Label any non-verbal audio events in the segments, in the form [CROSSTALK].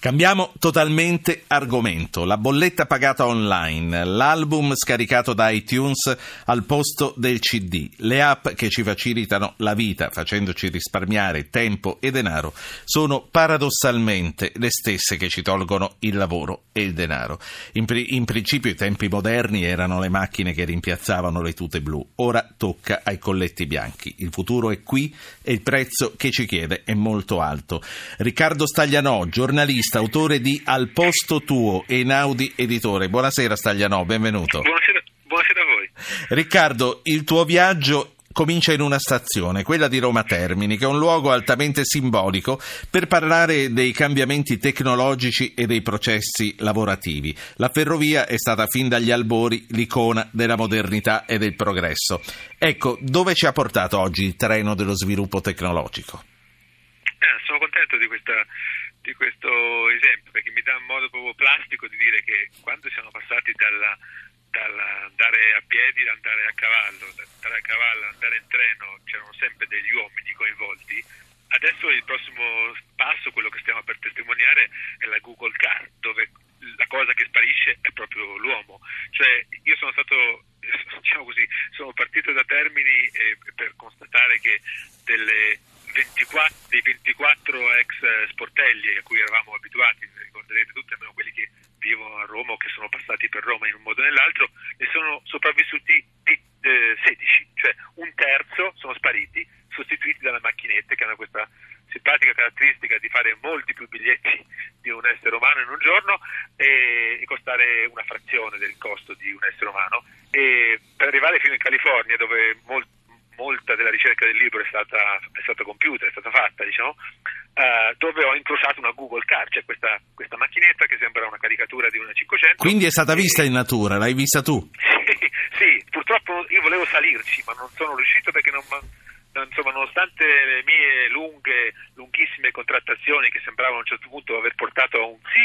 Cambiamo totalmente argomento. La bolletta pagata online, l'album scaricato da iTunes al posto del CD, le app che ci facilitano la vita facendoci risparmiare tempo e denaro sono paradossalmente le stesse che ci tolgono il lavoro e il denaro. In, pri- in principio i tempi moderni erano le macchine che rimpiazzavano le tute blu, ora tocca ai colletti bianchi. Il futuro è qui e il prezzo che ci chiede è molto alto. Riccardo Staglianò, giornalista giornalista, autore di Al posto tuo, Einaudi editore. Buonasera Staglianò, benvenuto. Buonasera, buonasera a voi. Riccardo, il tuo viaggio comincia in una stazione, quella di Roma Termini, che è un luogo altamente simbolico per parlare dei cambiamenti tecnologici e dei processi lavorativi. La ferrovia è stata fin dagli albori l'icona della modernità e del progresso. Ecco, dove ci ha portato oggi il treno dello sviluppo tecnologico? Eh, sono contento di questa di questo esempio perché mi dà un modo proprio plastico di dire che quando siamo passati dalla, dall'andare a piedi, andare a cavallo, andare a cavallo, andare in treno, c'erano sempre degli uomini coinvolti, adesso il prossimo passo, quello che stiamo per testimoniare, è la Google Car, dove la cosa che sparisce è proprio l'uomo. Cioè, io sono stato, diciamo così, sono partito da Termini eh, per constatare che delle 24, dei 24 ex sportelli a cui eravamo abituati, ricorderete tutti, almeno quelli che vivono a Roma o che sono passati per Roma in un modo o nell'altro, ne sono sopravvissuti di, eh, 16, cioè un terzo sono spariti, sostituiti dalle macchinette che hanno questa simpatica caratteristica di fare molti più biglietti di un essere umano in un giorno e, e costare una frazione del costo di un essere umano e per arrivare fino in California dove molti molta della ricerca del libro è stata, è stata compiuta, è stata fatta, diciamo, uh, dove ho incrociato una Google Car, cioè questa, questa, macchinetta che sembra una caricatura di una 500. Quindi è stata vista in natura, l'hai vista tu? [LAUGHS] sì, sì, purtroppo io volevo salirci, ma non sono riuscito perché non insomma, nonostante le mie lunghe, lunghissime contrattazioni che sembravano a un certo punto aver portato a un sì,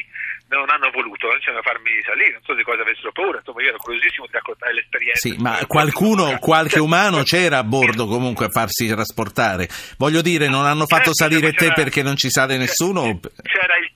non hanno voluto diciamo, farmi salire, non so di cosa avessero paura, insomma io ero curiosissimo di raccontare l'esperienza. Sì, ma qualcuno, qualche umano c'era a bordo comunque a farsi trasportare. Voglio dire, non hanno fatto certo, salire te perché non ci sale nessuno? C'era il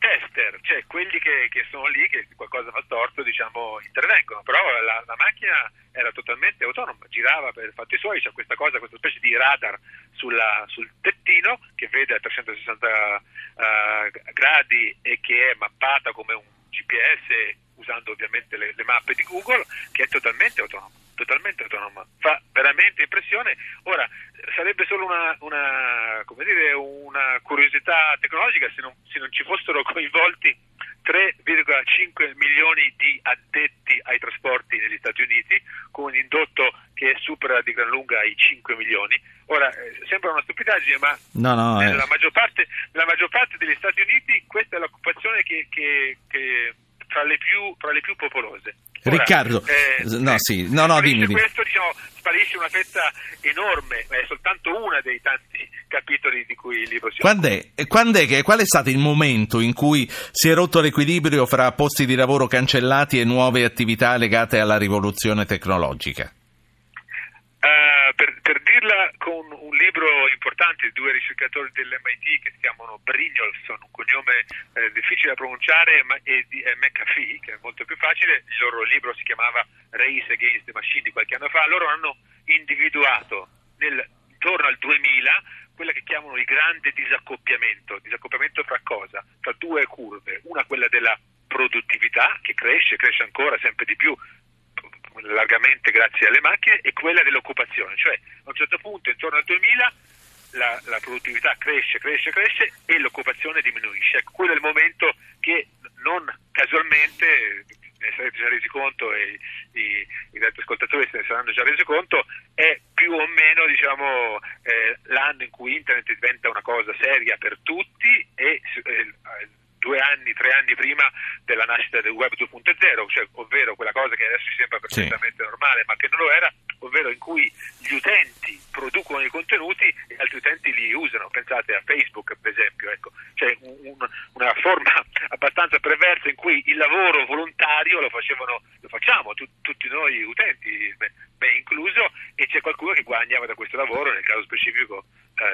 cioè quelli che, che sono lì, che qualcosa fa storto, diciamo, intervengono, però la, la macchina era totalmente autonoma, girava per fatti suoi, c'è questa cosa, questa specie di radar sulla, sul tettino che vede a 360 uh, eh, gradi e che è mappata come un GPS usando ovviamente le, le mappe di Google, che è totalmente autonoma totalmente autonoma, fa veramente impressione. Ora, sarebbe solo una, una, dire, una curiosità tecnologica se non, se non, ci fossero coinvolti 3,5 milioni di addetti ai trasporti negli Stati Uniti, con un indotto che supera di gran lunga i 5 milioni. Ora, eh, sembra una stupidaggine, ma no, no, nella, eh. maggior parte, nella, maggior parte, degli Stati Uniti questa è l'occupazione che, che, che tra, le più, tra le più popolose. Ora, Riccardo, eh, no, sì, no, no, dimmi. Questo, diciamo, sparisce una fetta enorme, è soltanto uno dei tanti capitoli di cui il libro si quando è, quando è che, Qual è stato il momento in cui si è rotto l'equilibrio fra posti di lavoro cancellati e nuove attività legate alla rivoluzione tecnologica? Uh, per, per, dirla con un libro importante di due ricercatori dell'MIT che si chiamano Brynjolfsson, un cognome eh, difficile da pronunciare, ma, e, e McAfee, che è molto più facile, il loro libro si chiamava Race Against the Machine di qualche anno fa, loro hanno individuato nel, intorno al 2000 quella che chiamano il grande disaccoppiamento, disaccoppiamento fra cosa? Tra due curve, una quella della produttività che cresce, cresce ancora sempre di più, largamente grazie alle macchine e quella dell'occupazione, cioè a un certo punto intorno al 2000 la, la produttività cresce, cresce, cresce e l'occupazione diminuisce. Ecco, quello è il momento che non casualmente ne sarete già resi conto e i, i ascoltatori se ne saranno già resi conto, è più o meno diciamo, eh, l'anno in cui internet diventa una cosa seria per tutti e eh, due anni, tre anni prima della nascita del web 2.0, cioè, ovvero quella cosa che adesso ci sembra perfettamente sì. normale, ma che non lo era, ovvero in cui gli utenti producono i contenuti e altri utenti li usano. Pensate a Facebook, per esempio, ecco. cioè un, una forma [LAUGHS] abbastanza perversa in cui il lavoro volontario lo, facevano, lo facciamo tu, tutti noi utenti, me, me incluso, e c'è qualcuno che guadagnava da questo lavoro, nel caso specifico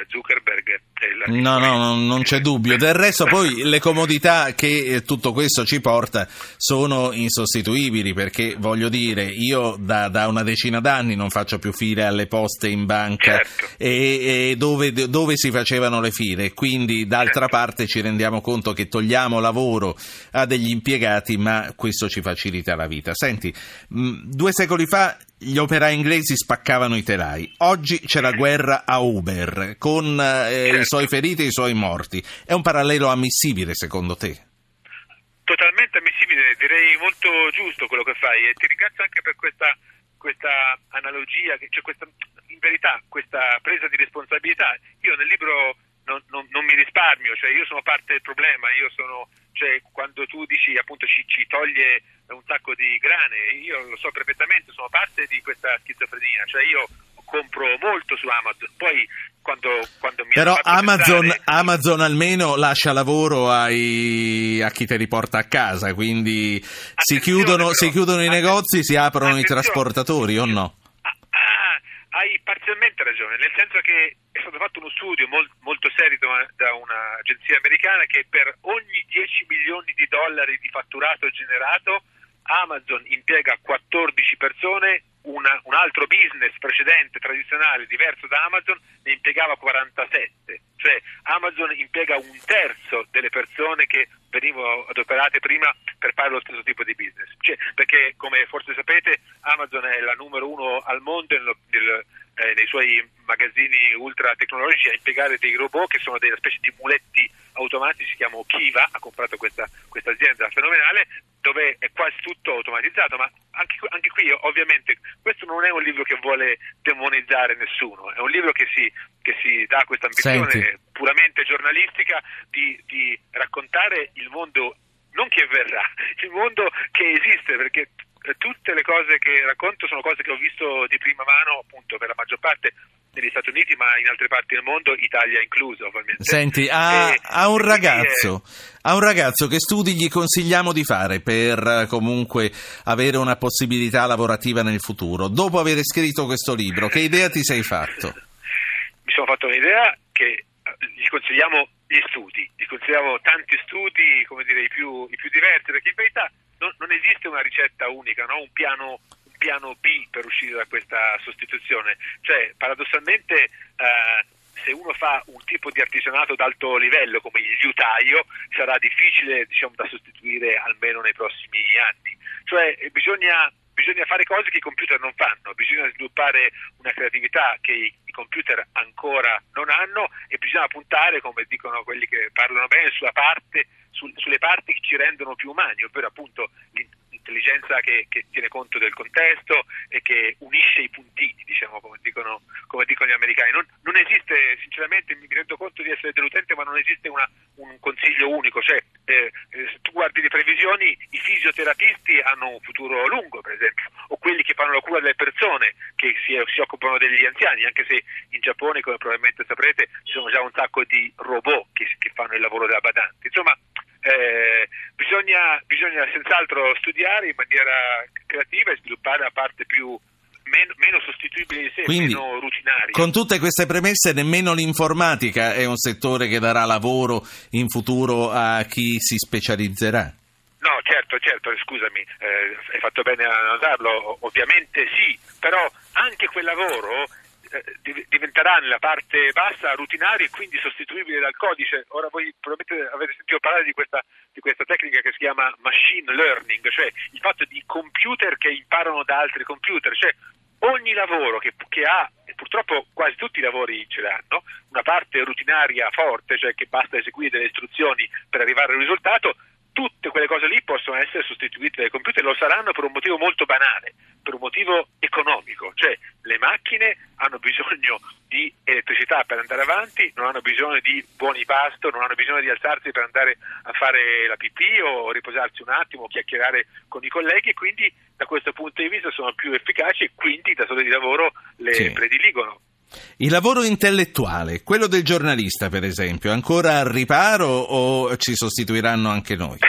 Zuckerberg. No, no, no, non c'è dubbio. Del resto poi [LAUGHS] le comodità che tutto questo ci porta sono insostituibili perché voglio dire, io da, da una decina d'anni non faccio più file alle poste in banca certo. e, e dove, dove, si facevano le file, quindi d'altra certo. parte ci rendiamo conto che togliamo lavoro a degli impiegati ma questo ci facilita la vita. Senti, due secoli fa gli operai inglesi spaccavano i telai. Oggi c'è la guerra a Uber, con eh, certo. i suoi feriti e i suoi morti. È un parallelo ammissibile secondo te? Totalmente ammissibile, direi molto giusto quello che fai e ti ringrazio anche per questa, questa analogia, cioè questa, in verità questa presa di responsabilità. Io nel libro non, non, non mi risparmio, cioè io sono parte del problema, io sono cioè quando tu dici appunto ci, ci, toglie un sacco di grane, io lo so perfettamente, sono parte di questa schizofrenia, cioè io compro molto su Amazon, poi quando, quando mi Però Amazon, pensare... Amazon, almeno lascia lavoro ai, a chi te li porta a casa, quindi si chiudono, però, si chiudono, i negozi, si aprono i trasportatori o no? Hai parzialmente ragione, nel senso che è stato fatto uno studio molt, molto serio da un'agenzia americana che per ogni 10 milioni di dollari di fatturato generato Amazon impiega 14 persone, una, un altro business precedente, tradizionale, diverso da Amazon, ne impiegava 47. Cioè Amazon impiega un terzo delle persone che venivano adoperate prima per fare lo stesso tipo di business. Cioè, perché, come forse sapete, Amazon è la numero uno al mondo nel, nel, eh, nei suoi magazzini ultra tecnologici a impiegare dei robot che sono delle specie di muletti automatici, si chiamano Kiva, ha comprato questa, questa azienda fenomenale, dove è quasi tutto automatizzato, ma anche, anche, qui ovviamente questo non è un libro che vuole demonizzare nessuno, è un libro che si, che si dà questa ambizione Senti. puramente giornalistica di, di raccontare il mondo non che verrà, [LAUGHS] il mondo che esiste, perché tutte le cose che racconto sono cose che ho visto di prima mano, appunto, per la maggior parte negli Stati Uniti, ma in altre parti del mondo, Italia incluso, ovviamente. Senti, a, a, un ragazzo, è... a, un ragazzo, che studi gli consigliamo di fare per comunque avere una possibilità lavorativa nel futuro, dopo aver scritto questo libro, che idea ti sei fatto? Mi sono fatto un'idea che eh, gli consigliamo gli studi, gli consigliamo tanti studi, come dire, i più, i più diversi, perché in verità una ricetta unica, no? un, piano, un, piano, B per uscire da questa sostituzione. Cioè, paradossalmente, eh, se uno fa un tipo di artigianato d'alto livello come il liutaio, sarà difficile diciamo, da sostituire almeno nei prossimi anni. Cioè, bisogna bisogna fare cose che i computer non fanno, bisogna sviluppare una creatività che i, computer ancora non hanno e bisogna puntare, come dicono quelli che parlano bene, parte, sul, sulle parti che ci rendono più umani, ovvero appunto l'intelligenza che, che, tiene conto del contesto e che unisce i puntini, diciamo, come dicono, come dicono gli americani. Non, non, esiste, sinceramente mi rendo conto di essere deludente, ma non esiste una, un consiglio unico, cioè eh, eh, se tu guardi le previsioni, i fisioterapisti hanno un futuro lungo, per esempio, o quelli che fanno la cura delle persone, che si, si occupano degli anziani, anche se in Giappone, come probabilmente saprete, ci sono già un sacco di robot che, che fanno il lavoro della badante. Insomma, eh, bisogna, bisogna, senz'altro studiare in maniera creativa e sviluppare la parte più meno, meno sostituibile di sé, Quindi, meno rutinaria. Con tutte queste premesse, nemmeno l'informatica è un settore che darà lavoro in futuro a chi si specializzerà. No, certo, certo, scusami, eh, hai fatto bene a notarlo, ovviamente sì, però anche quel lavoro eh, diventerà nella parte bassa rutinario e quindi sostituibile dal codice. Ora voi probabilmente avete sentito parlare di questa, di questa tecnica che si chiama machine learning, cioè il fatto di computer che imparano da altri computer, cioè ogni lavoro che, che, ha, e purtroppo quasi tutti i lavori ce l'hanno, una parte rutinaria forte, cioè che basta eseguire delle istruzioni per arrivare al risultato, tutte quelle cose lì possono essere sostituite dai computer, lo saranno per un motivo molto banale, per un motivo economico, cioè le macchine hanno bisogno di elettricità per andare avanti, non hanno bisogno di buoni pasto, non hanno bisogno di alzarsi per andare a fare la pipì o riposarsi un attimo chiacchierare con i colleghi e quindi da questo punto di vista sono più efficaci e quindi i datori di lavoro le sì. prediligono. Il lavoro intellettuale, quello del giornalista per esempio, ancora al riparo o ci sostituiranno anche noi? [LAUGHS]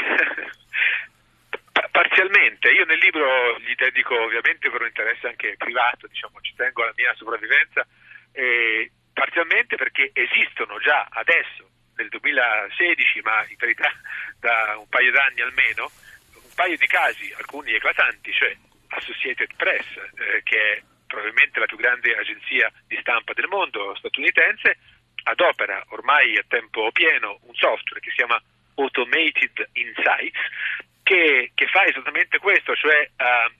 Parzialmente, io nel libro gli dedico ovviamente per un interesse anche privato, diciamo, ci tengo alla mia sopravvivenza, e parzialmente perché esistono già adesso, nel 2016, ma in verità da un paio d'anni almeno, un paio di casi, alcuni eclatanti, cioè Associated Press, eh, che è probabilmente la più grande agenzia di stampa del mondo statunitense, adopera ormai a tempo pieno un software che si chiama Automated Insights, che, che fa esattamente questo, cioè uh,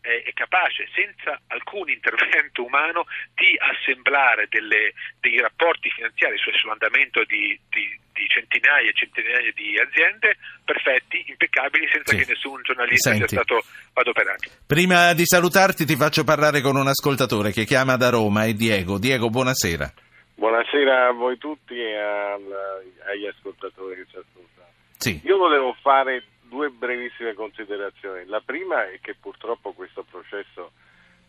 è, è, capace, senza alcun intervento umano, di assemblare delle, dei rapporti finanziari cioè sull'andamento di, di, di, centinaia e centinaia di aziende perfetti, impeccabili, senza sì. che nessun giornalista Senti. sia stato adoperato. Prima di salutarti ti faccio parlare con un ascoltatore che chiama da Roma, è Diego. Diego, buonasera. Buonasera a voi tutti e agli ascoltatori che ci ascoltano. Sì. Io volevo fare due brevissime considerazioni. La prima è che purtroppo questo processo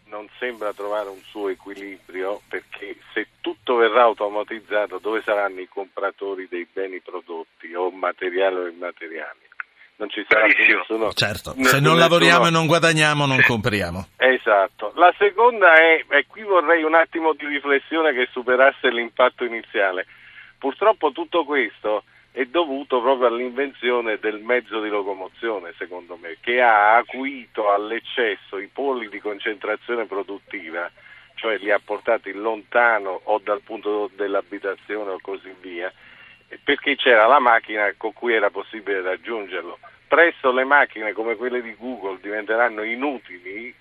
non sembra trovare un suo equilibrio perché se tutto verrà automatizzato dove saranno i compratori dei beni prodotti o materiali o immateriali? Non ci sarà più nessuno. Certo, nessuno, se non lavoriamo nessuno... e non guadagniamo non compriamo. Esatto. La seconda è, e qui vorrei un attimo di riflessione che superasse l'impatto iniziale. Purtroppo tutto questo è dovuto proprio all'invenzione del mezzo di locomozione, secondo me, che ha acuito all'eccesso i poli di concentrazione produttiva, cioè li ha portati lontano o dal punto dell'abitazione o così via, perché c'era la macchina con cui era possibile raggiungerlo. Presto le macchine come quelle di Google diventeranno inutili,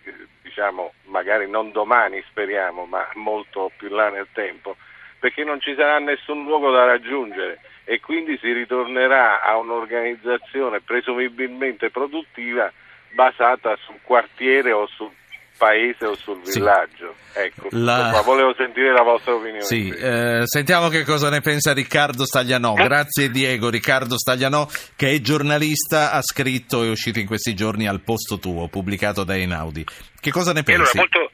diciamo magari non domani speriamo, ma molto più là nel tempo, perché non ci sarà nessun luogo da raggiungere e quindi si ritornerà a un'organizzazione presumibilmente produttiva basata sul quartiere o sul paese o sul villaggio. Sì. Ecco, la... volevo sentire la vostra opinione. Sì, eh, sentiamo che cosa ne pensa Riccardo Staglianò. Grazie Diego, Riccardo Staglianò che è giornalista, ha scritto e è uscito in questi giorni al posto tuo, pubblicato da Einaudi. Che cosa ne pensi? Allora, molto,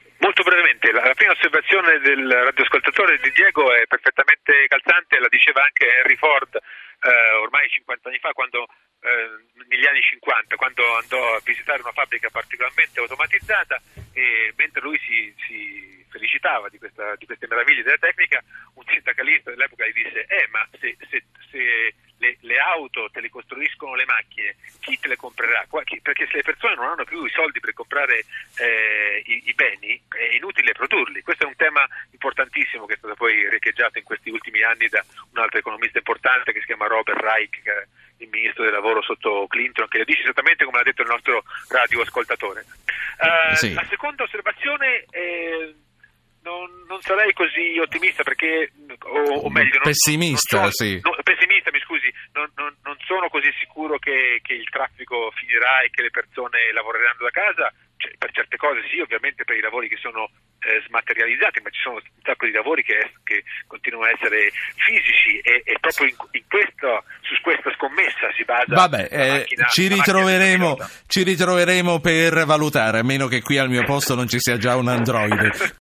la, la prima osservazione del radioascoltatore di Diego è perfettamente calzante, la diceva anche Henry Ford eh, ormai 50 anni fa, quando, eh, negli anni 50, quando andò a visitare una fabbrica particolarmente automatizzata e mentre lui si, si felicitava di, questa, di, queste meraviglie della tecnica, un sindacalista dell'epoca gli disse, eh ma se, se, se le, le, auto te le costruiscono le macchine, chi te le comprerà? Perché se le persone non hanno più i soldi per comprare eh, i, i, beni, è inutile produrli. Questo è un tema importantissimo che è stato poi riecheggiato in questi ultimi anni da un altro economista importante che si chiama Robert Reich, che è il ministro del lavoro sotto Clinton, che lo dice esattamente come l'ha detto il nostro radioascoltatore. Uh, sì. La seconda osservazione è non, non, sarei così ottimista perché, o, o meglio, non, pessimista, non sono, sì. pessimista, sono così sicuro che, che, il traffico finirà e che le persone lavoreranno da casa. Cioè, per certe cose sì, ovviamente per i lavori che sono eh, smaterializzati, ma ci sono un sacco di lavori che, che continuano a essere fisici e, e proprio in, in questo, su questa scommessa si basa. Vabbè, eh, macchina, ci, ritroveremo, ci ritroveremo per valutare, a meno che qui al mio posto non ci sia già un androide.